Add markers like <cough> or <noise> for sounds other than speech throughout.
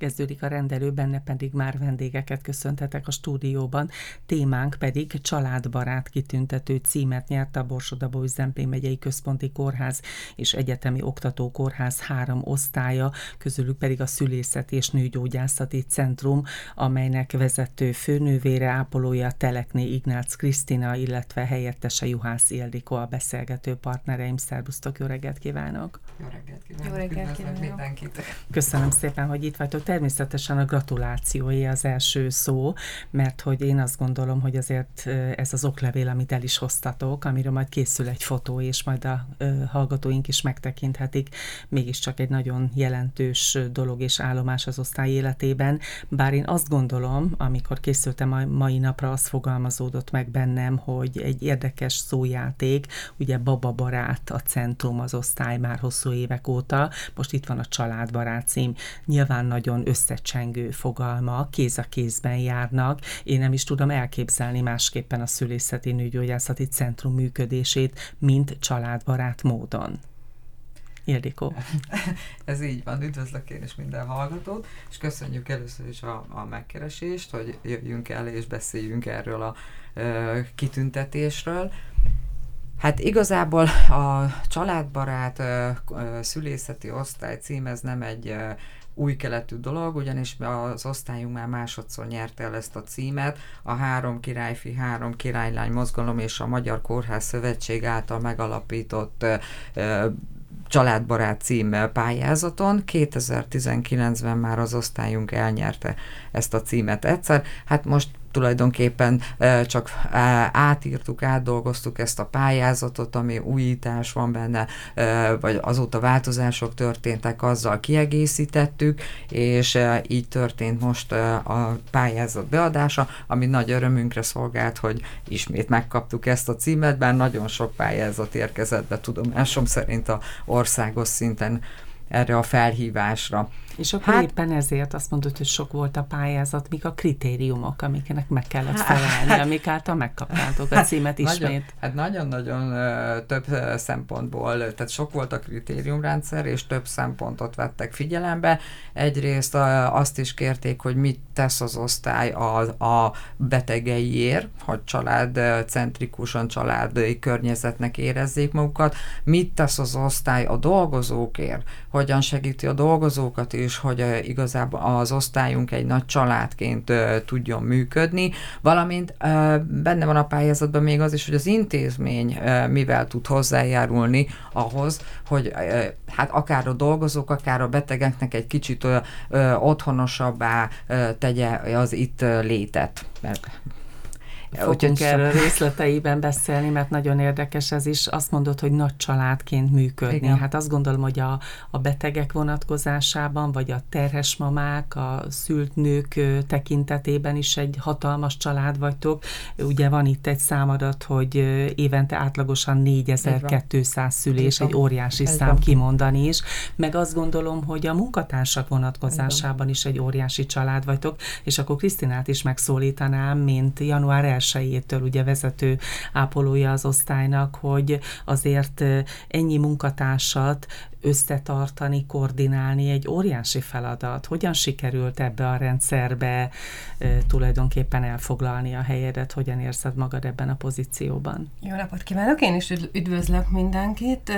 Kezdődik a rendelő, benne pedig már vendégeket köszöntetek a stúdióban. Témánk pedig családbarát kitüntető címet nyert a Borsodabó Zemplén megyei központi kórház és egyetemi oktatókórház három osztálya, közülük pedig a szülészeti és nőgyógyászati centrum, amelynek vezető főnővére ápolója Telekné Ignác Krisztina, illetve helyettese Juhász Ildikó a beszélgető partnereim. Szerbusztok, jó reggelt kívánok! Jó reggelt kívánok! Jó reggelt kívánok! mindenkit! Köszönöm szépen, hogy itt vagytok. Természetesen a gratulációi az első szó, mert hogy én azt gondolom, hogy azért ez az oklevél, amit el is hoztatok, amiről majd készül egy fotó, és majd a hallgatóink is megtekinthetik, mégiscsak egy nagyon jelentős dolog és állomás az osztály életében. Bár én azt gondolom, amikor készültem a mai napra, az fogalmazódott meg bennem, hogy egy érdekes szójáték, ugye Baba Barát a centrum az osztály már hosszú évek óta, most itt van a Családbarát cím, nyilván nagyon összecsengő fogalma, kéz a kézben járnak. Én nem is tudom elképzelni másképpen a szülészeti nőgyógyászati centrum működését, mint családbarát módon. Ildikó. <laughs> Ez így van, üdvözlök én is minden hallgatót, és köszönjük először is a, a megkeresést, hogy jöjjünk el és beszéljünk erről a e, kitüntetésről. Hát igazából a családbarát e, szülészeti osztály cím, ez nem egy e, új keletű dolog, ugyanis az osztályunk már másodszor nyerte el ezt a címet, a Három Királyfi, Három Királylány Mozgalom és a Magyar Kórház Szövetség által megalapított családbarát címmel pályázaton. 2019-ben már az osztályunk elnyerte ezt a címet egyszer. Hát most tulajdonképpen csak átírtuk, átdolgoztuk ezt a pályázatot, ami újítás van benne, vagy azóta változások történtek, azzal kiegészítettük, és így történt most a pályázat beadása, ami nagy örömünkre szolgált, hogy ismét megkaptuk ezt a címet, bár nagyon sok pályázat érkezett be tudomásom szerint a országos szinten erre a felhívásra. És akkor hát, éppen ezért azt mondod, hogy sok volt a pályázat, mik a kritériumok, amiknek meg kellett hát- felelni, amik által megkaptátok a hát címet ismét. Nagyon, hát nagyon-nagyon több szempontból, tehát sok volt a kritériumrendszer, és több szempontot vettek figyelembe. Egyrészt azt is kérték, hogy mit tesz az osztály a, a betegeiért, hogy családcentrikusan, családi környezetnek érezzék magukat, mit tesz az osztály a dolgozókért, hogyan segíti a dolgozókat is, hogy igazából az osztályunk egy nagy családként tudjon működni, valamint benne van a pályázatban még az is, hogy az intézmény mivel tud hozzájárulni ahhoz, hogy hát akár a dolgozók, akár a betegeknek egy kicsit otthonosabbá tegye az itt létet. Mert Fogunk Úgyhogy erről részleteiben beszélni, mert nagyon érdekes ez is. Azt mondod, hogy nagy családként működni. Igen. Hát azt gondolom, hogy a, a betegek vonatkozásában, vagy a terhes mamák, a szült nők tekintetében is egy hatalmas család vagytok. Ugye van itt egy számadat, hogy évente átlagosan 4200 szülés, egy óriási szám van. kimondani is. Meg azt gondolom, hogy a munkatársak vonatkozásában is egy óriási család vagytok, és akkor Krisztinát is megszólítanám, mint január 1 ugye vezető ápolója az osztálynak, hogy azért ennyi munkatársat összetartani, koordinálni egy óriási feladat. Hogyan sikerült ebbe a rendszerbe tulajdonképpen elfoglalni a helyedet? Hogyan érzed magad ebben a pozícióban? Jó napot kívánok! Én is üdvözlök mindenkit.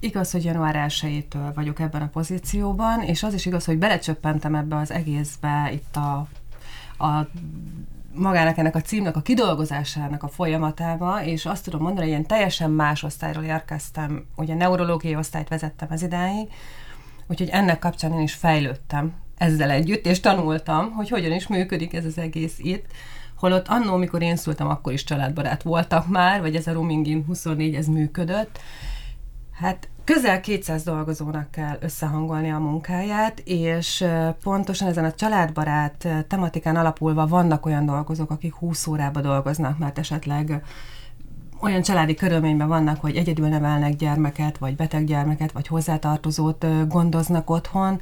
Igaz, hogy január 1 vagyok ebben a pozícióban, és az is igaz, hogy belecsöppentem ebbe az egészbe itt a a magának ennek a címnek a kidolgozásának a folyamatába, és azt tudom mondani, hogy ilyen teljesen más osztályról érkeztem, ugye neurológiai osztályt vezettem ez idáig, úgyhogy ennek kapcsán én is fejlődtem ezzel együtt, és tanultam, hogy hogyan is működik ez az egész itt. Holott annó, mikor én szültem, akkor is családbarát voltak már, vagy ez a Rooming 24, ez működött. Hát közel 200 dolgozónak kell összehangolni a munkáját, és pontosan ezen a családbarát tematikán alapulva vannak olyan dolgozók, akik 20 órába dolgoznak, mert esetleg olyan családi körülményben vannak, hogy egyedül nevelnek gyermeket, vagy beteg gyermeket, vagy hozzátartozót gondoznak otthon,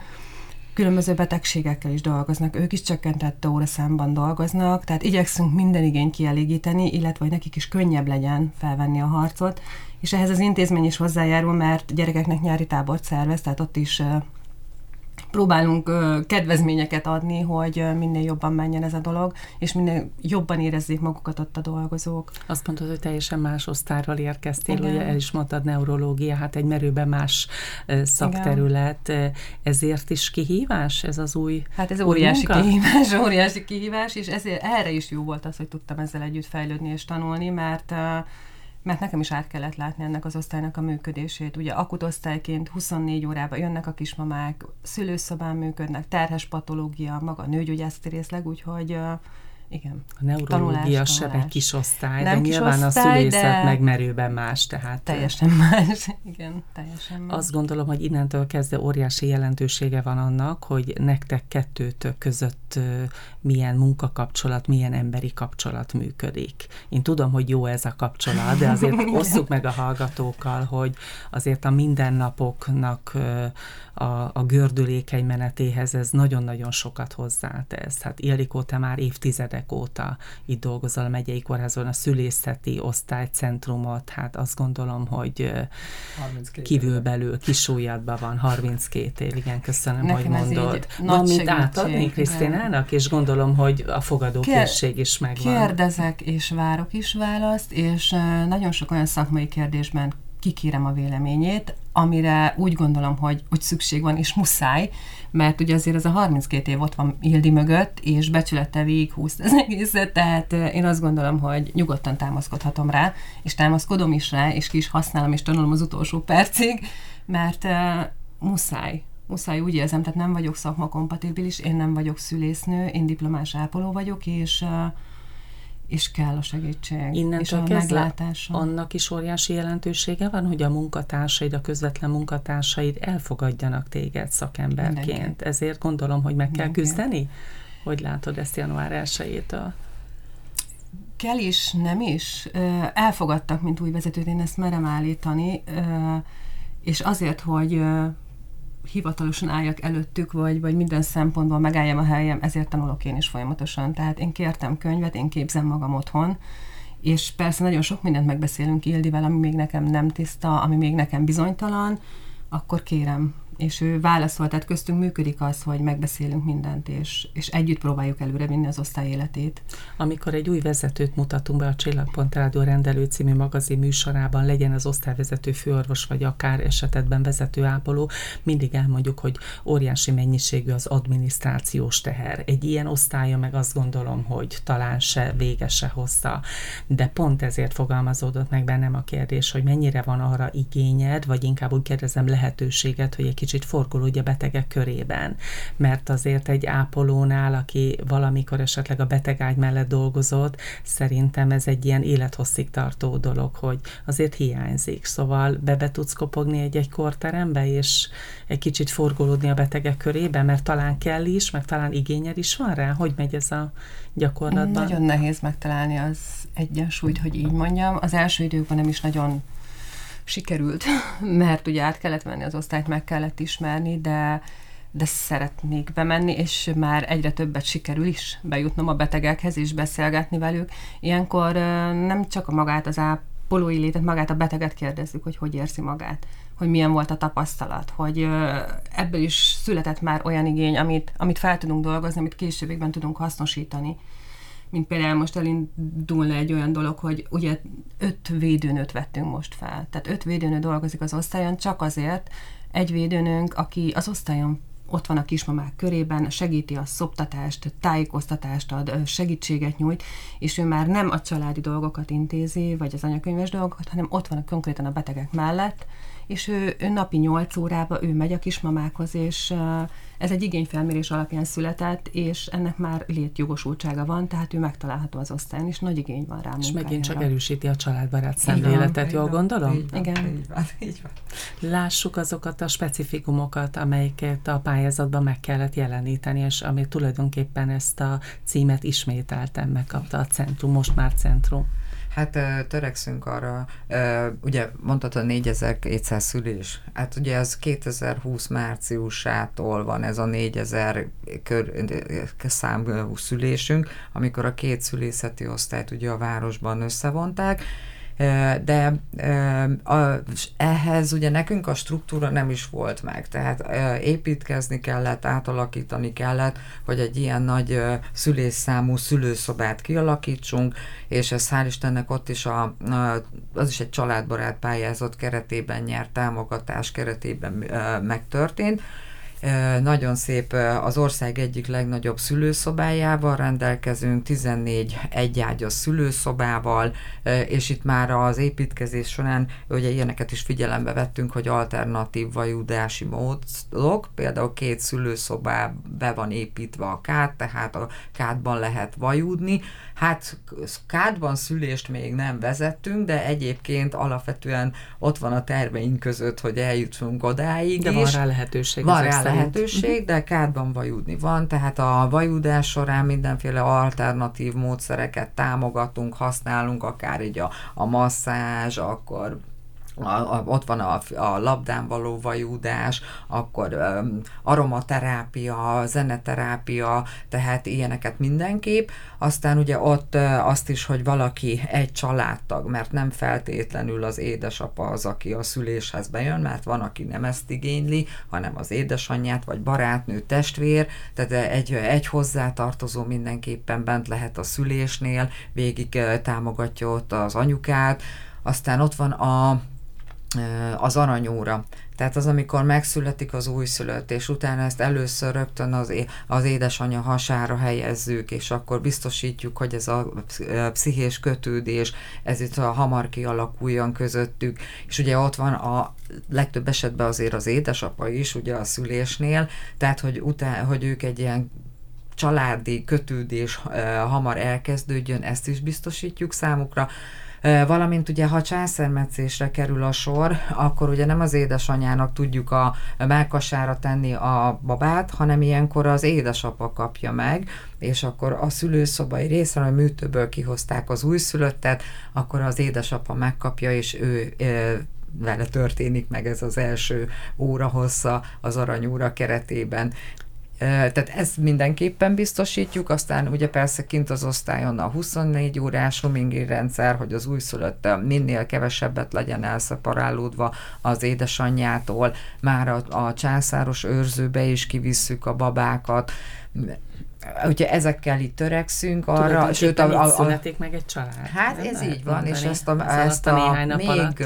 különböző betegségekkel is dolgoznak, ők is csökkentett óraszámban dolgoznak, tehát igyekszünk minden igényt kielégíteni, illetve hogy nekik is könnyebb legyen felvenni a harcot, és ehhez az intézmény is hozzájárul, mert gyerekeknek nyári tábort szervez, tehát ott is próbálunk ö, kedvezményeket adni, hogy ö, minél jobban menjen ez a dolog, és minél jobban érezzék magukat ott a dolgozók. Azt mondtad, hogy teljesen más osztályról érkeztél, Igen. ugye el is mondtad neurológia, hát egy merőben más szakterület, Igen. ezért is kihívás ez az új Hát ez óriási munka? kihívás, <laughs> óriási kihívás, és ezért erre is jó volt az, hogy tudtam ezzel együtt fejlődni és tanulni, mert mert nekem is át kellett látni ennek az osztálynak a működését. Ugye akut osztályként 24 órába jönnek a kismamák, szülőszobán működnek, terhes patológia, maga a nőgyógyászati részleg, úgyhogy igen. A neurológia sem egy kis osztály, Nem de nyilván osztály, a szülészet de... meg merőben más, tehát... Teljesen más, <laughs> igen, teljesen más. Azt gondolom, hogy innentől kezdve óriási jelentősége van annak, hogy nektek kettőtök között milyen munkakapcsolat, milyen emberi kapcsolat működik. Én tudom, hogy jó ez a kapcsolat, de azért <laughs> osszuk meg a hallgatókkal, hogy azért a mindennapoknak a, a gördülékeny menetéhez ez nagyon-nagyon sokat hozzátesz. Hát Ildikó, te már évtizedek óta itt dolgozol a megyei kórházon, a szülészeti osztálycentrumot, hát azt gondolom, hogy kívülbelül kisújjadban van, 32 év, igen, köszönöm, Nekem hogy mondod. Van mit átadni Krisztinának, és gondolom, hogy a fogadókészség is megvan. Kérdezek és várok is választ, és nagyon sok olyan szakmai kérdésben kikérem a véleményét, amire úgy gondolom, hogy, hogy szükség van, és muszáj, mert ugye azért ez a 32 év ott van Ildi mögött, és becsülete húzt az <laughs> egészet, tehát én azt gondolom, hogy nyugodtan támaszkodhatom rá, és támaszkodom is rá, és ki is használom, és tanulom az utolsó percig, mert uh, muszáj, muszáj úgy érzem, tehát nem vagyok szakmakompatibilis, én nem vagyok szülésznő, én diplomás ápoló vagyok, és uh, és kell a segítség, Innentől és a meglátása. annak is óriási jelentősége van, hogy a munkatársaid, a közvetlen munkatársaid elfogadjanak téged szakemberként. Mindenki. Ezért gondolom, hogy meg kell Mindenki. küzdeni? Hogy látod ezt január 1 Kell is, nem is. Elfogadtak, mint új vezetőt, én ezt merem állítani, és azért, hogy hivatalosan álljak előttük, vagy, vagy minden szempontból megálljam a helyem, ezért tanulok én is folyamatosan. Tehát én kértem könyvet, én képzem magam otthon, és persze nagyon sok mindent megbeszélünk Ildivel, ami még nekem nem tiszta, ami még nekem bizonytalan, akkor kérem, és ő válaszolt, tehát köztünk működik az, hogy megbeszélünk mindent, és, és együtt próbáljuk előre vinni az osztály életét. Amikor egy új vezetőt mutatunk be a Csillagpont Rádió rendelő című magazin műsorában, legyen az osztályvezető főorvos, vagy akár esetetben vezető ápoló, mindig elmondjuk, hogy óriási mennyiségű az adminisztrációs teher. Egy ilyen osztálya meg azt gondolom, hogy talán se vége se hossza. De pont ezért fogalmazódott meg bennem a kérdés, hogy mennyire van arra igényed, vagy inkább úgy kérdezem lehetőséget, hogy egy kicsit forgolódj a betegek körében, mert azért egy ápolónál, aki valamikor esetleg a betegágy mellett dolgozott, szerintem ez egy ilyen élethosszig tartó dolog, hogy azért hiányzik. Szóval be, be tudsz kopogni egy-egy korterembe, és egy kicsit forgolódni a betegek körében, mert talán kell is, meg talán igényed is van rá? Hogy megy ez a gyakorlatban? Nagyon nehéz megtalálni az egyensúlyt, hogy így mondjam. Az első időkben nem is nagyon sikerült, <laughs> mert ugye át kellett venni az osztályt, meg kellett ismerni, de de szeretnék bemenni, és már egyre többet sikerül is bejutnom a betegekhez és beszélgetni velük. Ilyenkor nem csak a magát az ápolói létet, magát a beteget kérdezzük, hogy hogy érzi magát, hogy milyen volt a tapasztalat, hogy ebből is született már olyan igény, amit, amit fel tudunk dolgozni, amit későbbékben tudunk hasznosítani mint például most elindulna egy olyan dolog, hogy ugye öt védőnőt vettünk most fel. Tehát öt védőnő dolgozik az osztályon, csak azért egy védőnőnk, aki az osztályon ott van a kismamák körében, segíti a szoptatást, tájékoztatást ad, segítséget nyújt, és ő már nem a családi dolgokat intézi, vagy az anyakönyves dolgokat, hanem ott van a, konkrétan a betegek mellett, és ő, ő napi 8 órába ő megy a kismamákhoz, és ez egy igényfelmérés alapján született, és ennek már létjogosultsága van, tehát ő megtalálható az osztályon, és nagy igény van rá És megint csak erősíti a családbarát szemléletet, jól gondolom? Így van, Igen. Így van, így van. Lássuk azokat a specifikumokat, amelyeket a pályázatban meg kellett jeleníteni, és ami tulajdonképpen ezt a címet ismételten megkapta a centrum, most már centrum. Hát törekszünk arra, ugye mondtad a 4200 szülés, hát ugye ez 2020 márciusától van ez a 4000 kör, számú szülésünk, amikor a két szülészeti osztályt ugye a városban összevonták, de ehhez ugye nekünk a struktúra nem is volt meg, tehát építkezni kellett, átalakítani kellett, hogy egy ilyen nagy szülésszámú szülőszobát kialakítsunk, és ez hál' Istennek ott is a, az is egy családbarát pályázat keretében nyert támogatás keretében megtörtént, nagyon szép, az ország egyik legnagyobb szülőszobájával rendelkezünk, 14 egyágyas szülőszobával, és itt már az építkezés során ugye ilyeneket is figyelembe vettünk, hogy alternatív vajudási módok, például két szülőszobá be van építve a kát, tehát a kádban lehet vajúdni. Hát kádban szülést még nem vezettünk, de egyébként alapvetően ott van a terveink között, hogy eljutsunk odáig De is. van rá lehetőség. Van rá lehetőség, de kádban vajudni van, tehát a vajudás során mindenféle alternatív módszereket támogatunk, használunk, akár így a, a masszázs, akkor a, a, ott van a, a labdán való vajúdás, akkor um, aromaterápia, zeneterápia, tehát ilyeneket mindenképp. Aztán ugye ott uh, azt is, hogy valaki egy családtag, mert nem feltétlenül az édesapa az, aki a szüléshez bejön, mert van, aki nem ezt igényli, hanem az édesanyját, vagy barátnő, testvér, tehát egy, egy hozzátartozó mindenképpen bent lehet a szülésnél, végig uh, támogatja ott az anyukát, aztán ott van a az aranyóra. Tehát az, amikor megszületik az újszülött, és utána ezt először rögtön az, az édesanyja hasára helyezzük, és akkor biztosítjuk, hogy ez a pszichés kötődés, ez itt a hamar kialakuljon közöttük, és ugye ott van a legtöbb esetben azért az édesapa is, ugye a szülésnél, tehát hogy, után, hogy ők egy ilyen családi kötődés hamar elkezdődjön, ezt is biztosítjuk számukra valamint ugye, ha császármetszésre kerül a sor, akkor ugye nem az édesanyának tudjuk a melkasára tenni a babát, hanem ilyenkor az édesapa kapja meg, és akkor a szülőszobai részen, a műtőből kihozták az újszülöttet, akkor az édesapa megkapja, és ő vele történik meg ez az első óra hossza az aranyóra keretében. Tehát ezt mindenképpen biztosítjuk, aztán ugye persze kint az osztályon a 24 órás roamingi rendszer, hogy az újszülött minél kevesebbet legyen elszeparálódva az édesanyjától, már a, a császáros őrzőbe is kivisszük a babákat, ugye ezekkel itt törekszünk arra, Tudod, sőt, a, a, a, születik meg egy család. Hát ez így van, mondani. és ezt a, ezt a, a még alatt.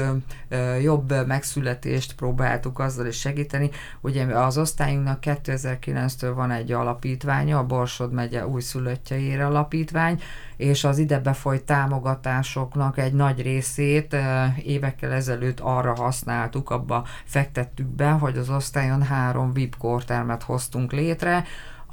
jobb megszületést próbáltuk azzal is segíteni. Ugye az osztályunknak 2009-től van egy alapítványa, a Borsod megye újszülöttjeire alapítvány, és az ide befolyt támogatásoknak egy nagy részét évekkel ezelőtt arra használtuk, abba fektettük be, hogy az osztályon három VIP kórtermet hoztunk létre,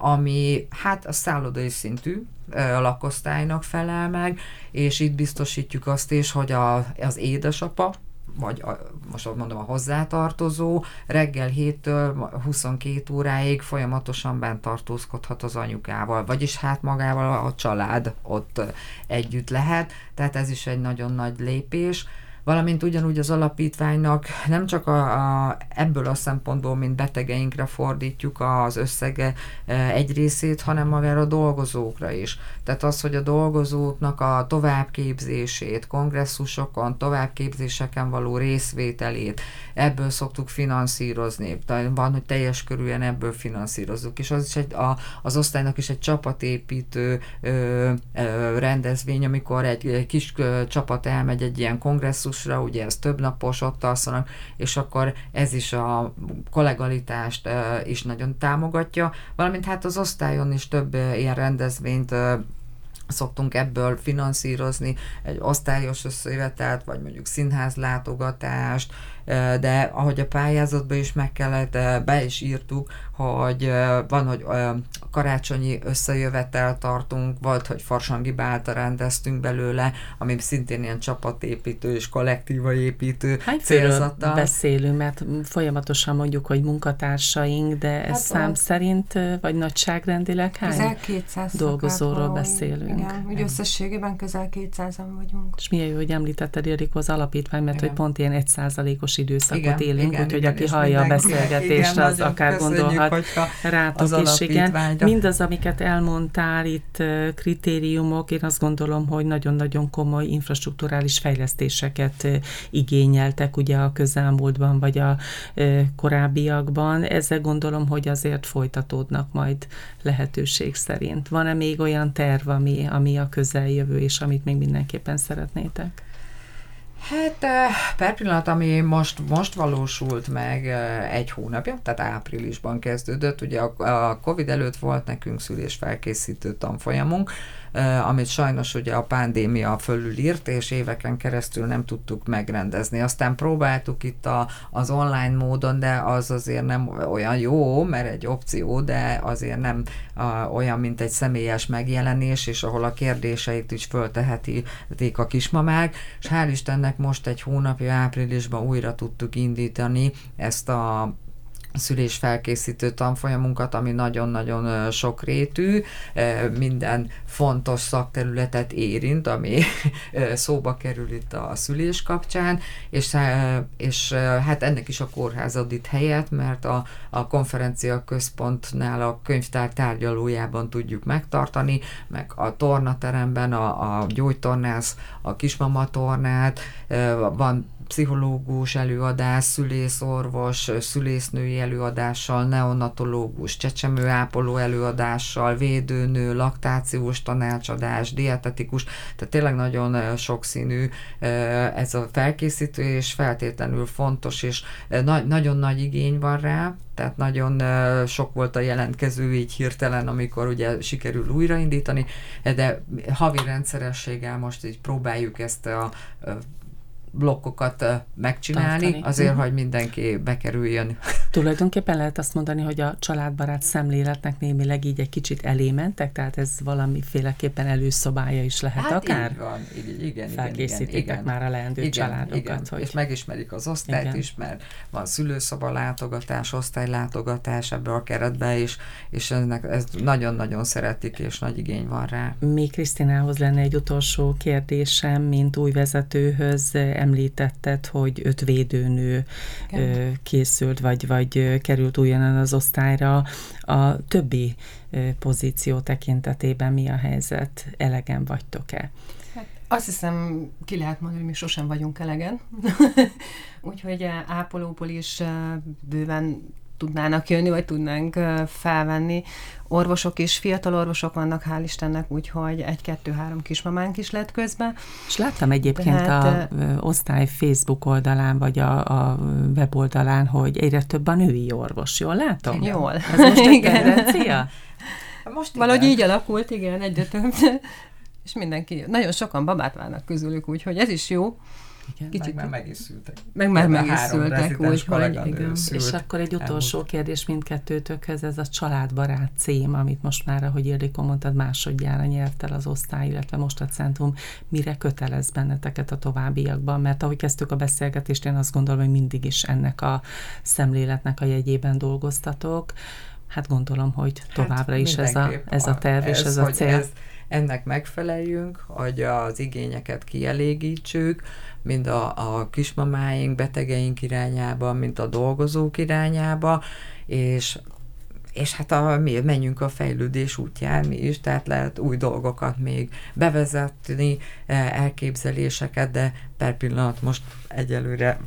ami hát a szállodai szintű a lakosztálynak felel meg, és itt biztosítjuk azt is, hogy a, az édesapa, vagy a, most mondom a hozzátartozó, reggel 7-től 22 óráig folyamatosan bent tartózkodhat az anyukával, vagyis hát magával a család ott együtt lehet, tehát ez is egy nagyon nagy lépés valamint ugyanúgy az alapítványnak nem csak a, a, ebből a szempontból, mint betegeinkre fordítjuk az összege e, egy részét, hanem magára a dolgozókra is. Tehát az, hogy a dolgozóknak a továbbképzését, kongresszusokon, továbbképzéseken való részvételét, ebből szoktuk finanszírozni. Van, hogy teljes körülön ebből finanszírozzuk, és az is egy, a, az osztálynak is egy csapatépítő ö, ö, rendezvény, amikor egy, egy kis ö, csapat elmegy egy ilyen kongresszusra, ugye ez több napos, ott alszanak, és akkor ez is a kollegalitást is nagyon támogatja, valamint hát az osztályon is több ilyen rendezvényt szoktunk ebből finanszírozni egy osztályos összejövetelt, vagy mondjuk színház látogatást, de ahogy a pályázatban is meg kellett, be is írtuk, hogy van, hogy karácsonyi összejövetel tartunk, volt, hogy Farsangi Bálta rendeztünk belőle, ami szintén ilyen csapatépítő és kollektíva építő Hány célzata. beszélünk, mert folyamatosan mondjuk, hogy munkatársaink, de ez hát szám szerint, vagy nagyságrendileg hány 200 dolgozóról beszélünk? Igen, úgy összességében közel 200-an vagyunk. És milyen jó, hogy említetted, Eriko, az alapítvány, mert igen. hogy pont ilyen egy százalékos időszakot igen, élünk, úgyhogy aki hallja a beszélgetést, igen, az akár gondolhat rátok is, igen. Mindaz, amiket elmondtál, itt kritériumok, én azt gondolom, hogy nagyon-nagyon komoly infrastruktúrális fejlesztéseket igényeltek ugye a közelmúltban, vagy a korábbiakban. Ezzel gondolom, hogy azért folytatódnak majd lehetőség szerint. Van-e még olyan terv, ami, ami a közeljövő, és amit még mindenképpen szeretnétek? Hát per pillanat, ami most, most valósult meg egy hónapja, tehát áprilisban kezdődött, ugye a, Covid előtt volt nekünk szülésfelkészítő tanfolyamunk, amit sajnos ugye a pandémia fölülírt, és éveken keresztül nem tudtuk megrendezni. Aztán próbáltuk itt a, az online módon, de az azért nem olyan jó, mert egy opció, de azért nem a, olyan, mint egy személyes megjelenés, és ahol a kérdéseit is föltehetik a kismamák, és hál' Istennek most egy hónapja áprilisban újra tudtuk indítani ezt a szülés felkészítő tanfolyamunkat, ami nagyon-nagyon sokrétű, minden fontos szakterületet érint, ami <laughs> szóba kerül itt a szülés kapcsán, és, és hát ennek is a kórház ad itt helyet, mert a, a konferencia központnál a könyvtár tárgyalójában tudjuk megtartani, meg a tornateremben a, a gyógytornász, a kismama tornát, van pszichológus előadás, szülészorvos, szülésznői előadással, neonatológus, csecsemőápoló előadással, védőnő, laktációs tanácsadás, dietetikus, tehát tényleg nagyon sokszínű ez a felkészítő, és feltétlenül fontos, és na- nagyon nagy igény van rá, tehát nagyon sok volt a jelentkező így hirtelen, amikor ugye sikerül újraindítani, de havi rendszerességgel most így próbáljuk ezt a blokkokat megcsinálni, Tartani. azért, uh-huh. hogy mindenki bekerüljön. <laughs> Tulajdonképpen lehet azt mondani, hogy a családbarát szemléletnek némileg így egy kicsit elé mentek, tehát ez valamiféleképpen előszobája is lehet hát akár? így van, így, igen, Felkészítitek igen, igen, már a leendő igen, családokat. Igen, hogy... És megismerik az osztályt igen. is, mert van szülőszoba látogatás, osztálylátogatás ebbe a keretbe is, és ennek ez nagyon-nagyon szeretik, és nagy igény van rá. Még Krisztinához lenne egy utolsó kérdésem, mint új vezetőhöz említetted, hogy öt védőnő Igen. készült, vagy, vagy került újonnan az osztályra. A többi pozíció tekintetében mi a helyzet? Elegen vagytok-e? Hát azt hiszem, ki lehet mondani, hogy mi sosem vagyunk elegen. <laughs> Úgyhogy ápolóból is bőven tudnának jönni, vagy tudnánk felvenni. Orvosok is, fiatal orvosok vannak, hál' Istennek, úgyhogy egy-kettő-három kismamánk is lett közben. És láttam egyébként Tehát, a osztály Facebook oldalán, vagy a, a weboldalán, hogy egyre több a női orvos. Jól látom? Jól. Ez most <laughs> egy tendencia? Most Valahogy így alakult, igen, egyre több. <laughs> És mindenki, nagyon sokan babát várnak közülük, úgyhogy ez is jó. Igen, Kicsit meg már meg is szültek. Meg már meg is szültek, úgyhogy igen. És akkor egy utolsó elmúlt. kérdés mindkettőtökhöz, ez a családbarát cím, amit most már, ahogy Ildikó mondtad, másodjára nyert el az osztály, illetve most a centrum, mire kötelez benneteket a továbbiakban? Mert ahogy kezdtük a beszélgetést, én azt gondolom, hogy mindig is ennek a szemléletnek a jegyében dolgoztatok. Hát gondolom, hogy hát továbbra hát is ez a, ez a terv ez, és ez a cél. Ez, ennek megfeleljünk, hogy az igényeket kielégítsük, mind a, a kismamáink, betegeink irányába, mint a dolgozók irányába, és és hát a, mi menjünk a fejlődés útján mi is, tehát lehet új dolgokat még bevezetni, eh, elképzeléseket, de per pillanat most egyelőre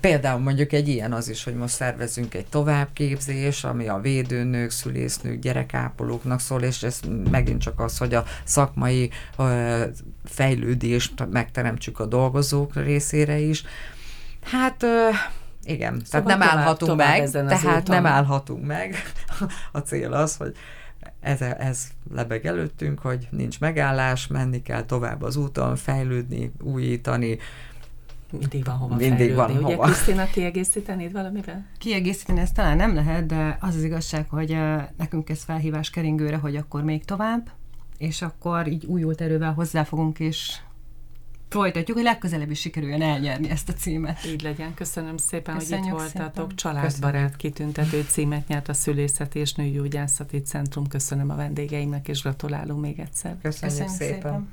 Például mondjuk egy ilyen az is, hogy most szervezünk egy továbbképzés, ami a védőnők, szülésznők, gyerekápolóknak szól, és ez megint csak az, hogy a szakmai fejlődést megteremtsük a dolgozók részére is. Hát igen, szóval tehát nem tovább, állhatunk tovább meg, tehát nem állhatunk meg. <laughs> A cél az, hogy ez, ez lebeg előttünk, hogy nincs megállás, menni kell tovább az úton, fejlődni, újítani, mindig van hova Mindig fejlődni. van Ugye, hova. Krisztina, kiegészítenéd valamivel? Kiegészíteni ezt talán nem lehet, de az az igazság, hogy nekünk ez felhívás keringőre, hogy akkor még tovább, és akkor így újult erővel hozzáfogunk, és folytatjuk, hogy legközelebb is sikerüljön elnyerni ezt a címet. Így legyen. Köszönöm szépen, Köszönjük hogy itt voltatok. Szépen. Családbarát kitüntető címet nyert a Szülészeti és Nőgyógyászati Centrum. Köszönöm a vendégeimnek, és gratulálunk még egyszer. Köszönjük, Köszönjük szépen. szépen.